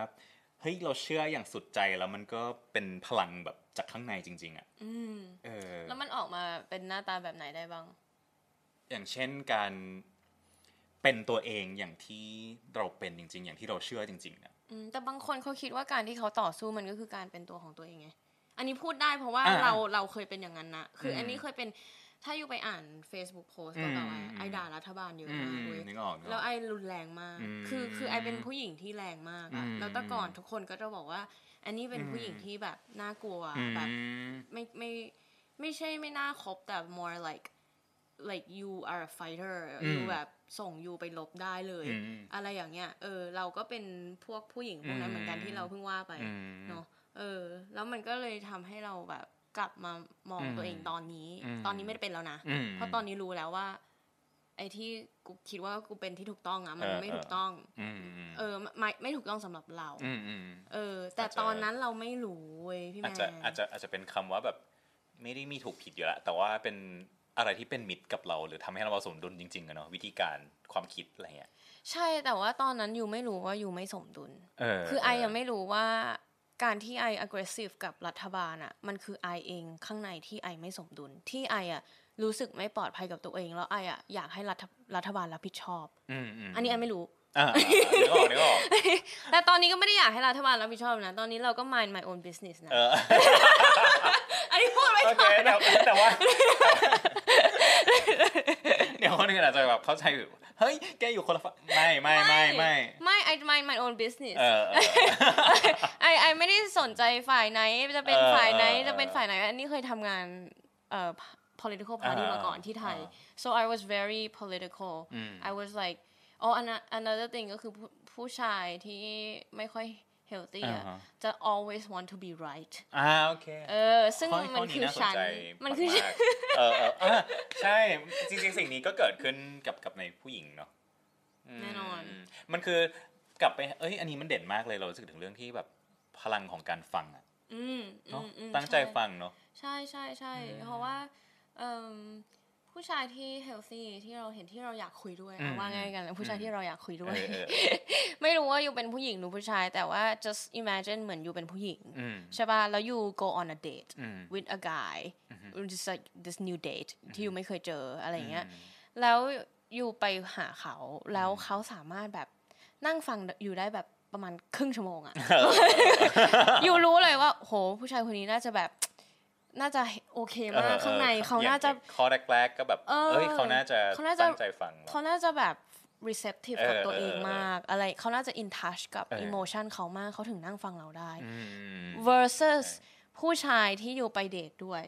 เฮ้ยเราเชื่ออย่างสุดใจแล้วมันก็เป็นพลังแบบจากข้างในจริง ๆอะอืมเออ แล้วมันออกมาเป็นหน้าตาแบบไหนได้บ้าง อย่างเช่นการเป็นตัวเองอย่างที่เราเป็นจริง ๆ อย่างที่เราเชื่อจริงๆอะอืมแต่บางคนเขาคิดว่าการที่เขาต่อสู้มันก็คือการเป็นตัวของตัวเองไง อันนี้พูดได้เพราะว่าอ่าเราเราเคยเป็นอย่างนั้นนะคืออม อันนี้เคยเป็นถ้าอยู่ไปอ่าน Facebook post อืมก็แบบว่าอืม ไอด่ารัฐบาลเยอะอืมากมเว้ย นึกออกนึกอแล้วอกไอรุนแรงมาก อืมคือคือไอเป็นผู้หญิงที่แรงมากอะอืมแล้วแต่ก่อนทุกคนก็จะบอกว่า อันนี้เป็นผู้หญิงที่แบบน่ากลัวอืม แบบไม่ไม่ไม่ใช่ไม่น่าคบแต่ more like like you are a fighter อืม you แบบส่งยูไปลบได้เลย อืม อะไรอย่างเงี้ย เออ เราก็เป็นพวกผู้หญิงพวกนั้นเหมือนกันอืม ที่เราเพิ่งว่าไป อืม เนาะ เออ แล้วมันก็เลยทำให้เราแบบกลับมามองอืมตัวเองตอนนี้อืมตอนนี้ไม่ได้เป็นแล้วนะอืมเพราะตอนนี้รู้แล้วว่า ไอ้ที่กูคิดว่ากูเป็นที่ถูกต้องอะมันเออไม่ถูกต้องอืมอืมเออ ไม่ไม่ถูกต้องสำหรับเราอืมอืมเออ แต่อาจจะตอนนั้นเราไม่รู้เว้ยพี่แมอาจนจะอาจจะอาจจะเป็นคำว่าแบบ ไม่ได้มีถูกผิดอยู่แล้วแต่ว่าเป็นอะไรที่เป็นมิตรกับเรา หรือทำให้เราสมดุลจริงๆอะเนาะวิธีการความคิดอะไรเงี้ยใช่แต่ว่าตอนนั้นยูไม่รู้ว่ายูไม่สมดุลเออคือไอยังไม่รู้ว่า การที่ไอ aggressive กับรัฐบาลอะมันคือไอเองข้างในที่ไอไม่สมดุล ที่ไออะรู้สึกไม่ปลอดภัยกับตัวเอง แล้วไออะอยากให้รัฐรัฐบาลรับผิดชอบอืมอืมอันนี้ไอไม่รู้อ่าอ่านึกออกนึกออกแต่ตอนนี้ก็ไม่ได้อยากให้รัฐบาลรับผิดชอบนะ ตอนนี้เราก็ mind my own business นะเอออันนี้พูดไว้โอเคก่อนแต่แต่ว่า เดี๋ยวคนอื่นอาจจะแบบเข้าใจอยู่ เฮ้ยแกอยู่คนละฝั่งไม่ไม่ไม่ไม่ไม่ I mind my own business เออเออไอไอไม่ได้สนใจฝ่ายไหนจะเป็นเออฝ่ายไหนเออจะเป็นฝ่ายไหนอันนี้เคยทำงานเอ่อ political party อ่ามาก่อนที่ไทยอ่า so I was very political อืม I was like oh ano- another thing ก็คือผู้ผู้ชายที่ไม่ค่อย healthy อะอ่าฮะจะ always want to be right อ่าโอเคเออซึ่งข้อมันข้คือน่าสฉันใจมันคือากๆเออเอออะใช่จริงๆ สิ่งนี้ก็เกิดขึ้นกับกับในผู้หญิงเนาะมแน่นอน มันคือกลับไปเอ้ยอันนี้มันเด่นมากเลยเรารู้สึกถึงเรื่องที่แบบพลังของการฟังอะอืมเนาะอืมอืมตั้งใจช่ฟังเนาะใช่ใช่ใช่อืมเพราะว่าเอิ่ม ผู้ชายที่ healthy ที่เราเห็นที่เราอยากคุยด้วยอืมเอาว่าง่ายกันเลยผู้ชายอืมที่เราอยากคุยด้เอวยอเออไม่รู้ว่าอยู่เป็นผู้หญิงหรือผู้ชาย แต่ว่า just imagine เหมือนอยู่เป็นผู้หญิงอืมใช่ป่ะแล้ว you go on a date อืม with a guy อือฮึ just like this new date ที่อยู่ไม่เคยเจออะไรอย่างเงี้ยอืมแล้วอยู่ไปหาเขาแล้วเขาสามารถแบบนั่งฟังอยู่ได้แบบประมาณครึ่งชั่วโมงอะอยู่รู้เลยว่า โห ผู้ชายคนนี้น่าจะแบบน่าจะ โอเคมากข้างในเขาน่าจะอย่งข้อแรกๆก็แบบเออเอ้ยเขาน่าจะเขาน่าจะตั้งใจฟังเขาน่าจะแบบ receptive กับเออตัวเองเออมาก อะไรเขาน่าจะ in touch กับเออ emotion เขามากเขาถึงนั่งฟังเราได้อืม versus ใช่ผู้ชายที่อยู่ไปเดทด้วย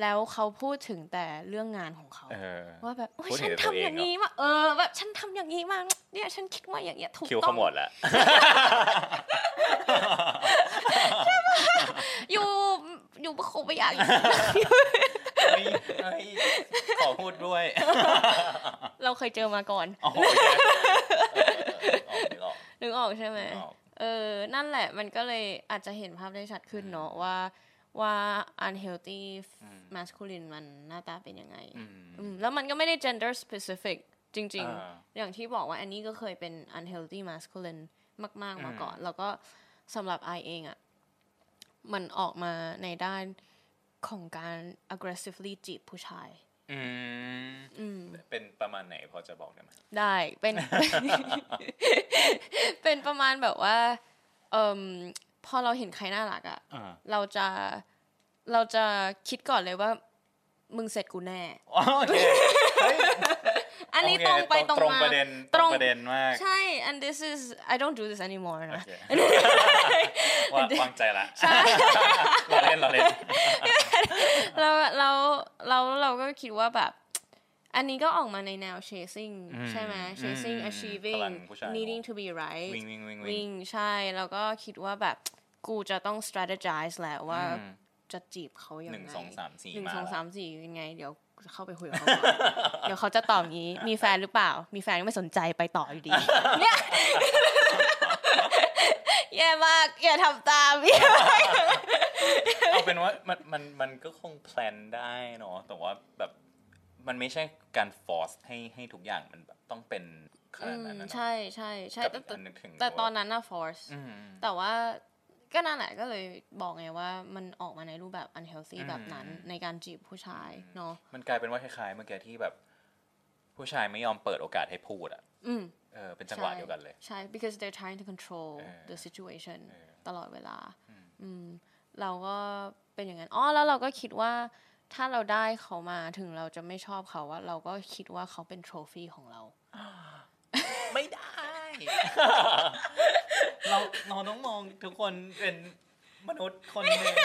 แล้วเขาพูดถึงแต่เรื่องงานของเขาเออว่าแบบโอ๊ยพูดถึฉังนแต่ตัวทำเองอย่างนี้มาเออแบบฉันทำอย่างนี้มาเนี่ยฉันคิดว่าอย่างเงี้ยถูกคิวต้ของมวดแล้วอยู่ อยู่คงไม่อยากเฮ้ยเฮ้ยขอพูดด้วย เราเคยเจอมาก่อนโอ้โหเออเออนึกออกนึกออกใช่ไหมนึกออกเออ นั่นแหละมันก็เลยอาจจะเห็นภาพได้ชัดขึ้นเนาะว่าว่า unhealthy masculine มันหน้าตาเป็นยังไงอืมอืมแล้วมันก็ไม่ได้ gender specific จริงอ่าๆอย่างที่บอกว่าอันนี้ก็เคยเป็น unhealthy masculine มาก ๆ มาก่อน แล้วก็สำหรับไอเองอะ่ะ มันออกมาในด้านของการ aggressively จีบผู้ชาย อืมอืม เป็นประมาณไหนพอจะบอกได้ไหมได้เป็น เป็นประมาณแบบว่าเอ่มพพอเราเห็นใครน่ารักอะอ่าเราจะเราจะคิดก่อนเลยว่า มึงเสร็จกูแน่อ๋อโอเคเฮ้ย อันนี้โเคตรงไปตรงตรงมาประเด็นตตรรงงประเด็นมากใช่ and this is I don't do this anymore โอนะเคว่าวางใจละเราเล่นเราเล่นเราเราเราเราก็คิดว่าแบบ อันนี้ก็ออกมาในแนว chasing อืมใช่ไหม chasing อืม achieving พลังผู้ชาย needing to be right วิ่งวิ่งวิ่งวิ่งวิ่งใช่แล้วก็คิดว่าแบบกูจะต้อง strategize แหละว่าอืมจะจีบเขายังหไงนึ่งสองสามสี่หนึ่งมาสองละสามสี่ยังไง เดี๋ยว เข้าไปคุยกับเขาก่อนเดี๋ยวเขาจะตอบงี้มีแฟนหรือเปล่า มีแฟนก็ไม่สนใจไปต่ออยู่ดีเนี่ยแย่มากอย่าทำตามแย่มากเอาเป็นว่ามันมันมันก็คงแพลนได้เนาะแต่ว่าแบบมันไม่ใช่การฟอร์สให้ให้ทุกอย่างมันแบบต้องเป็นขนาดนั้นนะเนอะใช่ใช่ใช่กับแต่อันนึกถึงแต่ตอนนั้นน่ะ force อืมแต่ว่า ก็นั่นแหละก็เลยบอกไงว่ามันออกมาในรูปแบบ unhealthy แบบนั้นในการจีบผู้ชายเนาะมันกลายเป็นว่าคล้ายๆเมื่อกี้ที่แบบ ผู้ชายไม่ยอมเปิดโอกาสให้พูดอะอืมเออเป็นจังหวะเดียวกันเลย ใช่ because they're trying to control เออ the situation เออตลอดเวลา อืมเราก็เป็นอย่างนั้นอ๋อแล้วเราก็คิดว่าถ้าเราได้เขามาถึงเราจะไม่ชอบเขาว่า เราก็คิดว่าเขาเป็นโทรฟี่ของเรา ไม่ได้ เราเราต้องมองทุกคนเป็นมนุษย์คนหนึ่ง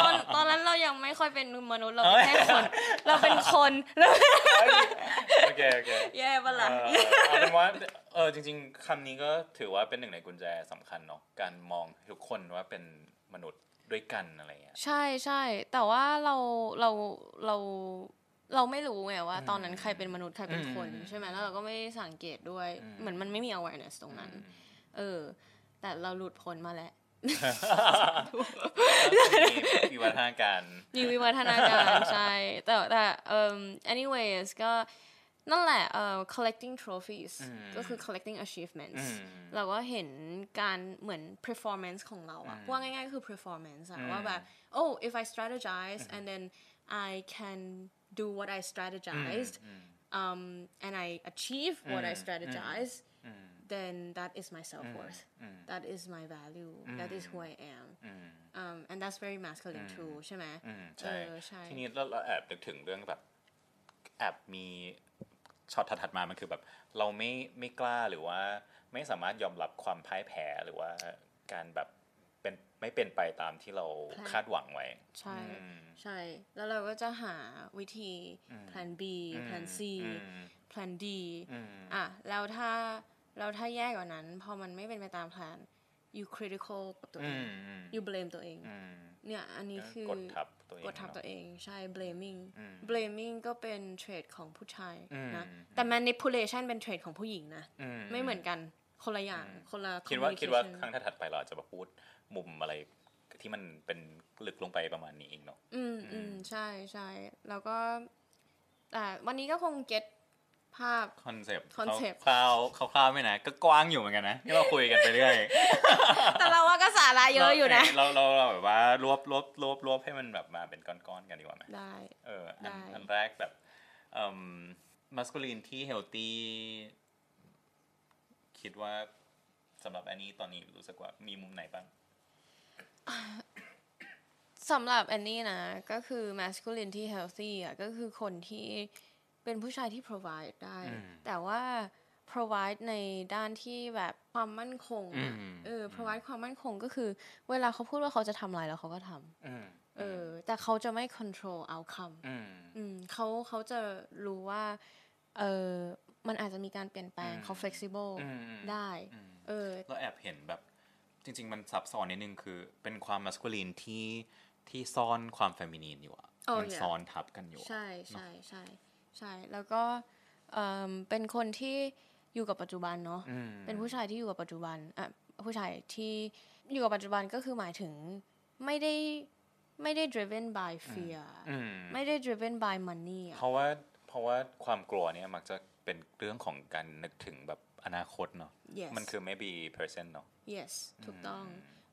ตอนตอนนั้นเรายังไม่ค่อยเป็นมนุษย์เราเป็นแค่คนเราเป็นคนเราโอเคโอเคแย่ปะเอล่ะอเอาเป็นว่าเออจริง ๆคำนี้ก็ถือว่าเป็นหนึ่งในกุญแจสำคัญเนาะการมองทุกคนว่าเป็นมนุษย์ด้วยกันอะไรเงี้ยใช่ใช่แต่ว่าเราเราเรา เราไม่รู้ไงว่า ตอนนั้นใครเป็นมนุษย์ใครเป็นคนอืมใช่ไหมแล้วเราก็ไม่ได้สังเกตด้วยอืมเหมือนมันไม่มี awareness ตรงนั้น เออ แต่เราหลุดพ้นมาแล้วมีวิวัฒนาการมีวิวัฒนาการใช่ แต่แต่เอ่อ anyways ก็นั่นแหละเอ่อ collecting trophies อืมก็คือ collecting achievements อืมเราก็เห็นการเหมือน performance ของเราอะอืมว่าง่ายๆก็คือ performance อะอืมว่าแบบ oh if I strategize and then I can do what I strategized อืม um, and I achieve what I Mm, strategize อืม then that is my self worth อืม that is my value that is who I am อืม um, and that's very masculine too ใช่ไหมอืมใช่เออใช่ทีนี้เราเราแอบนึกถึงเรื่องแบบแอบมีช็อตถัดๆมามันคือแบบ เราไม่ไม่กล้าหรือว่าไม่สามารถยอมรับความพ่ายแพ้หรือว่าการแบบ เป็นไม่เป็นไปตามที่เราแพลนคาดหวังไว้ ใช่อืมใช่ แล้วเราก็จะหาวิธี plan B plan C อืม plan D อืมอะแล้วถ้าแล้วถ้าแย่กว่านั้น พอมันไม่เป็นไปตามแผน you critical กับตัวอืเองมอืม you blame ตัวเองอืมเนี่ยอันนี้คือกดทับตัวเองกดทับเนอะตัวเองใช่ blaming อืม blaming ก็เป็นเทรดของผู้ชายอืมนะแต่ manipulation เป็นเทรดของผู้หญิงนะอืไม่เหมือนกันคนละอย่างคนละคิดว่าคิดว่า communication ครั้งถัดๆไปเราอาจจะมาพูด มุมอะไรที่มันเป็นลึกลงไปประมาณนี้เองเนาะอืมอืมใช่ใช่แล้วก็แต่วันนี้ก็คงเก็ตภาพconcept concept คร่าวๆคร่าวๆไม่นะก็กว้างอยู่เหมือนกันนะที่เราคุยกันไปเรื่อยแต่เราว่าก็สาระเยอะอยู่นะ เราเราเราแบบว่ารวบรวบรวบรวบให้มันแบบมาเป็นก้อนๆกันดีกว่าไหมได้เอออันได้อันแรกแบบเอ่อ masculine ที่ healthy คิดว่าสำหรับอันนี้ตอนนี้รู้สึกว่ามีมุมไหนบ้าง สำหรับแอนนี่นะ ก็คือ masculine ที่ healthy อะก็คือคนที่เป็นผู้ชายที่ provide ได้อืมแต่ว่า provide ในด้านที่แบบความมั่นคงอะอืมเออ provide ความมั่นคงก็คือ เวลาเขาพูดว่าเขาจะทำอะไรแล้วเขาก็ทำอืมเออ แต่เขาจะไม่ control outcome อืมอืมเขาเขาจะรู้ว่าเออมันอาจจะมีการเปลี่ยนแปลงอืมเขา flexible อืมได้อืมเออเราแอบเห็นแบบ จริง ๆ มันซับซ้อนนิดนึงคือ เป็นความมัสคูลีนที่ที่ซ่อนความเฟมินีนอยู่อะ Oh, มัน yeah. ซ้อนทับกันอยู่อะใช่ใช่ใช่ใช่แล้วก็เอิ่มเป็นคนที่อยู่กับปัจจุบันเนาะอืมเป็นผู้ชายที่อยู่กับปัจจุบันอะผู้ชายที่อยู่กับปัจจุบันก็คือหมายถึงไม่ได้ไม่ได้ driven by fear อืมไม่ได้ driven by money อะเพราะว่าเพราะว่าความกลัวเนี่ยมักจะเป็นเรื่องของการนึกถึงแบบ อนาคตเนาะ yes มันคือ maybe percent เนาะ yes ถูกต้อง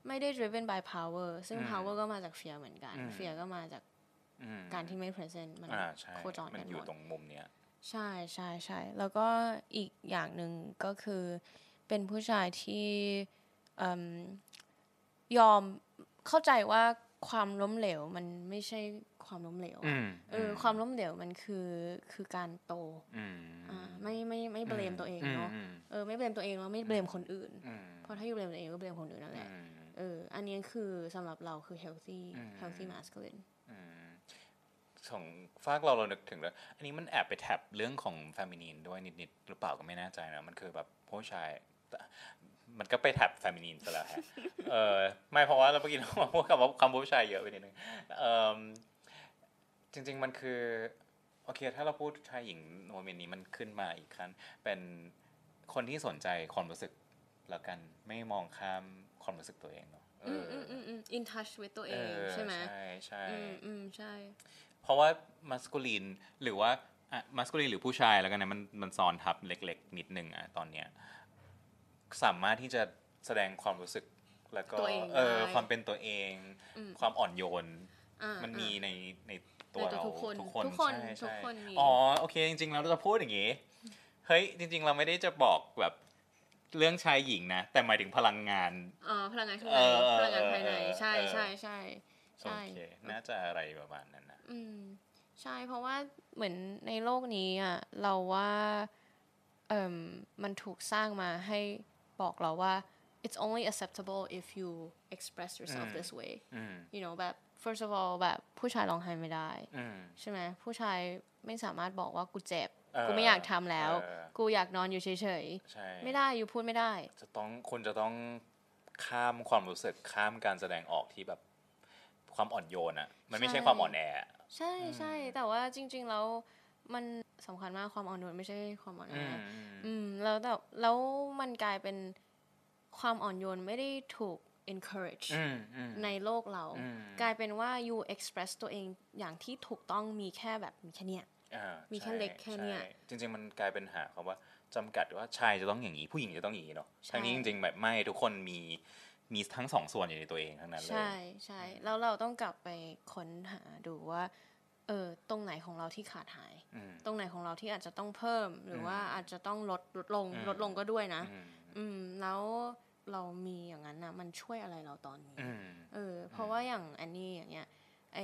ไม่ได้ driven by power ซึ่ง power ก็มาจาก fear เหมือนกันอืม fear ก็มาจากอืมการที่ไม่ present มันอ่าใช่โคจรมันกันอหมยู่ดตรงมุมเนี้ยใช่ใช่ใช่แล้วก็อีกอย่างหนึ่งก็คือเป็นผู้ชายที่เอิ่มยอมเข้าใจว่าความล้มเหลวมันไม่ใช่ ความล้มเหลวอือะมเออ ความล้มเหลวมันคือคือการโตอืมอ่าไม่ไม่ไม่เบลมตัวเองเนาะอืมเออไม่เบลมตัวเองแล้วไม่เบลมคนอื่นอืมเพราะถ้าอยู่เบลมตัวเองก็เบลมคนอื่นนั่นแหละอืมเอออันนี้คือสำหรับเราคือ healthy อืม healthy masculine อืมของฟากเราเรานึกถึงแล้ว อันนี้มันแอบไปแท็บเรื่องของแฟมินีนด้วยนิดๆหรือเปล่าก็ไม่แน่ใจนะ มันคือแบบผู้ชายมันก็ไปแท็บแฟมินีนซะแล้วฮะ เออไม่เพราะว่าเราเมื่อกี้เราพูดคำว่าคำผู้ชายเยอะไปนิดนึงเออ จริง ๆ มันคือโอเค ถ้าเราพูดชายหญิงโมเมนต์นี้มันขึ้นมาอีกครั้งเป็นคนที่สนใจความรู้สึกแล้วกันไม่มองข้ามความรู้สึกตัวเองเนาะเออืมออืมอืมอืม in touch with ตัวเอเองอใช่ไหมใช่ใช่อืมอืมใช่ เพราะว่ามัสคูลีนหรือว่าอะมัสคูลีนหรือผู้ชายแล้วกันนะมันมันซ้อนทับเล็ก ๆ นิดนึงอะตอนเนี้ยสามารถที่จะแสดงความรู้สึกแล้วก็ตัวเองเออได้ ความเป็นตัวเอง อืม ความอ่อนโยนอ่า มันมีอ่าในในตัวในตัวเราทุกคนทุกคนทุกคนใช่ทุกใช่คนมีอ๋อโอเค จริงๆเราจะพูดอย่างนี้เฮ้ยจริง ๆ เราไม่ได้จะบอกแบบเรื่องชายหญิงนะ แต่หมายถึงพลังงานอ๋อพลังงานข้างเอในอเออพลังงานภายในเออใช่เออใช่ใช่โอใช่เคน่าจะอะไรประมาณนั้นนะอืมใช่เพราะว่าเหมือนในโลกนี้อะเราว่าเอ่มมันถูกสร้างมาให้บอกเราว่า it's only acceptable if you express yourself อืม this way อืม you know แบบ first of all แบบผู้ชายร้องไห้ไม่ได้อืมใช่ไหมผู้ชายไม่สามารถบอกว่ากูเจ็บเออกูไม่อยากทำแล้วเออกูอยากนอนอยู่เฉยใช่ๆไม่ได้อยู่พูดไม่ได้ จะต้องคุณจะต้องข้ามความรู้สึกข้ามการแสดงออกที่แบบความอ่อนโยนอะมันไม่ใช่ใช่ความอ่อนแออะใช่ใช่แต่ว่าจริง ๆ แล้วมันสำคัญมากความอ่อนโยนไม่ใช่ความอ่อนแออือมอืมอืมแล้วแต่แล้วมันกลายเป็นความอ่อนโยนไม่ได้ถูก encourage อืมอืมในโลกเราอืมกลายเป็นว่า you express ตัวเองอย่างที่ถูกต้องมีแค่แบบมีแค่เนี้ยอ่ามีแค่ใช่เล็กแค่เนี้ยใช่จริง ๆ มันกลายเป็นหาคำว่าจำกัดว่าชายจะต้องอย่างนี้ผู้หญิงจะต้องอย่างนี้เนาะใช่ทั้งนี้จริงๆแบบไม่ทุกคนมีมีทั้งสองส่วนอยู่ในตัวเองทั้งนั้นเลย ใช่ใช่แล้วเราต้องกลับไปค้นหาดูว่าเออตรงไหนของเราที่ขาดหายอืมตรงไหนของเราที่อาจจะต้องเพิ่ม หรือว่าอาจจะต้องลดลดลงอืมลดลงก็ด้วยนะ อืมอืมแล้ว เรามีอย่างนั้นนะมันช่วยอะไรเราตอนนี้อืมเออ เพราะว่าอย่างอันนี้อย่างเงี้ยไอ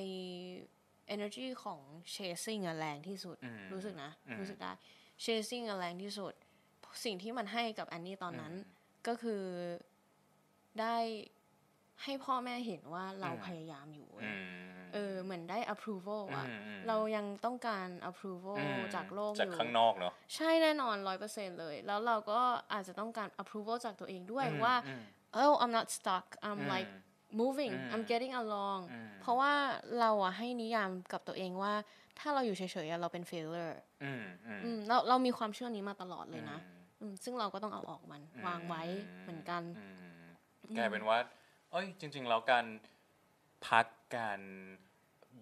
energy ของ chasing อะแรงที่สุดอืมรู้สึกนะอืมรู้สึกได้ chasing อะแรงที่สุด สิ่งที่มันให้กับอันนี้ตอนนั้น ก็คือได้ให้พ่อแม่เห็นว่าเราอืมพยายามอยู่ เว้ยอืมเออเหมือนได้ approval อะอืมอืมเรายังต้องการ approval อืมจากโลกอจากยู่ข้างนอกเนาะใช่แน่นอนร้อยเปอร์เซ็นเลย แล้วเราก็อาจจะต้องการ approval จากตัวเองด้วยอืมว่าอืม oh I'm not stuck I'm อืม like moving อืม I'm getting along อืมเพราะว่าเราอะให้นิยามกับตัวเองว่า ถ้าเราอยู่เฉยๆอะเราเป็น failure อืมอืมอืมเราเรามีความเชื่อนี้มาตลอดเลยนะอืมอืมซึ่งเราก็ต้องเอาออกมันวางไว้เหมือนกันอืมกลายเป็นว่า เอ้ยจริง ๆ แล้วการพัก การ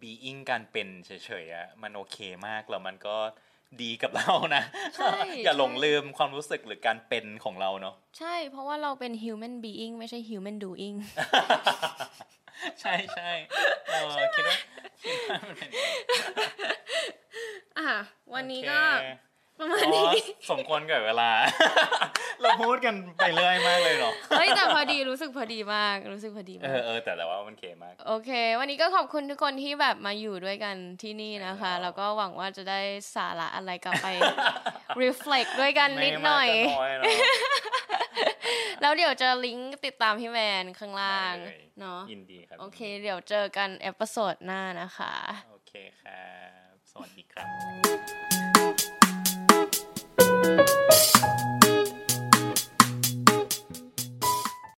being การเป็นเฉยๆอะมันโอเคมากแล้วมันก็ดีกับเรานะใช่อย่าหลงใช่ลืมความรู้สึกหรือการเป็นของเราเนาะใช่ เพราะว่าเราเป็น human being ไม่ใช่ human doing ใช่ใช่เออคิดว่าคิดว่ามันเป็นอย่างนั้นอะวันนี้ก็โอเค ประมาณอ๋อนี้สมควรกับเวลา เราพูดกันไปเรื่อยมากเลยเนาะเฮ้ยแต่พอดีรู้สึกพอดีมากรู้สึกพอดีเอมากอเออแต่แต่ว่ามันเคมาก โอเค วันนี้ก็ขอบคุณทุกคนที่แบบมาอยู่ด้วยกันที่นี่นะคะใช่แล้วแล้วก็หวังว่าจะได้สาระอะไรกลับไป reflect ด้วยกันนิดหน่อยไม่มากก็น้อยเนาะแล้วเดี๋ยวจะลิงก์ติดตามพี่แมนข้างล่างได้เลยเนาะยินดีครับ โอเค เดี๋ยวเจอกัน episode หน้านะคะ โอเคครับ สวัสดีครับ บ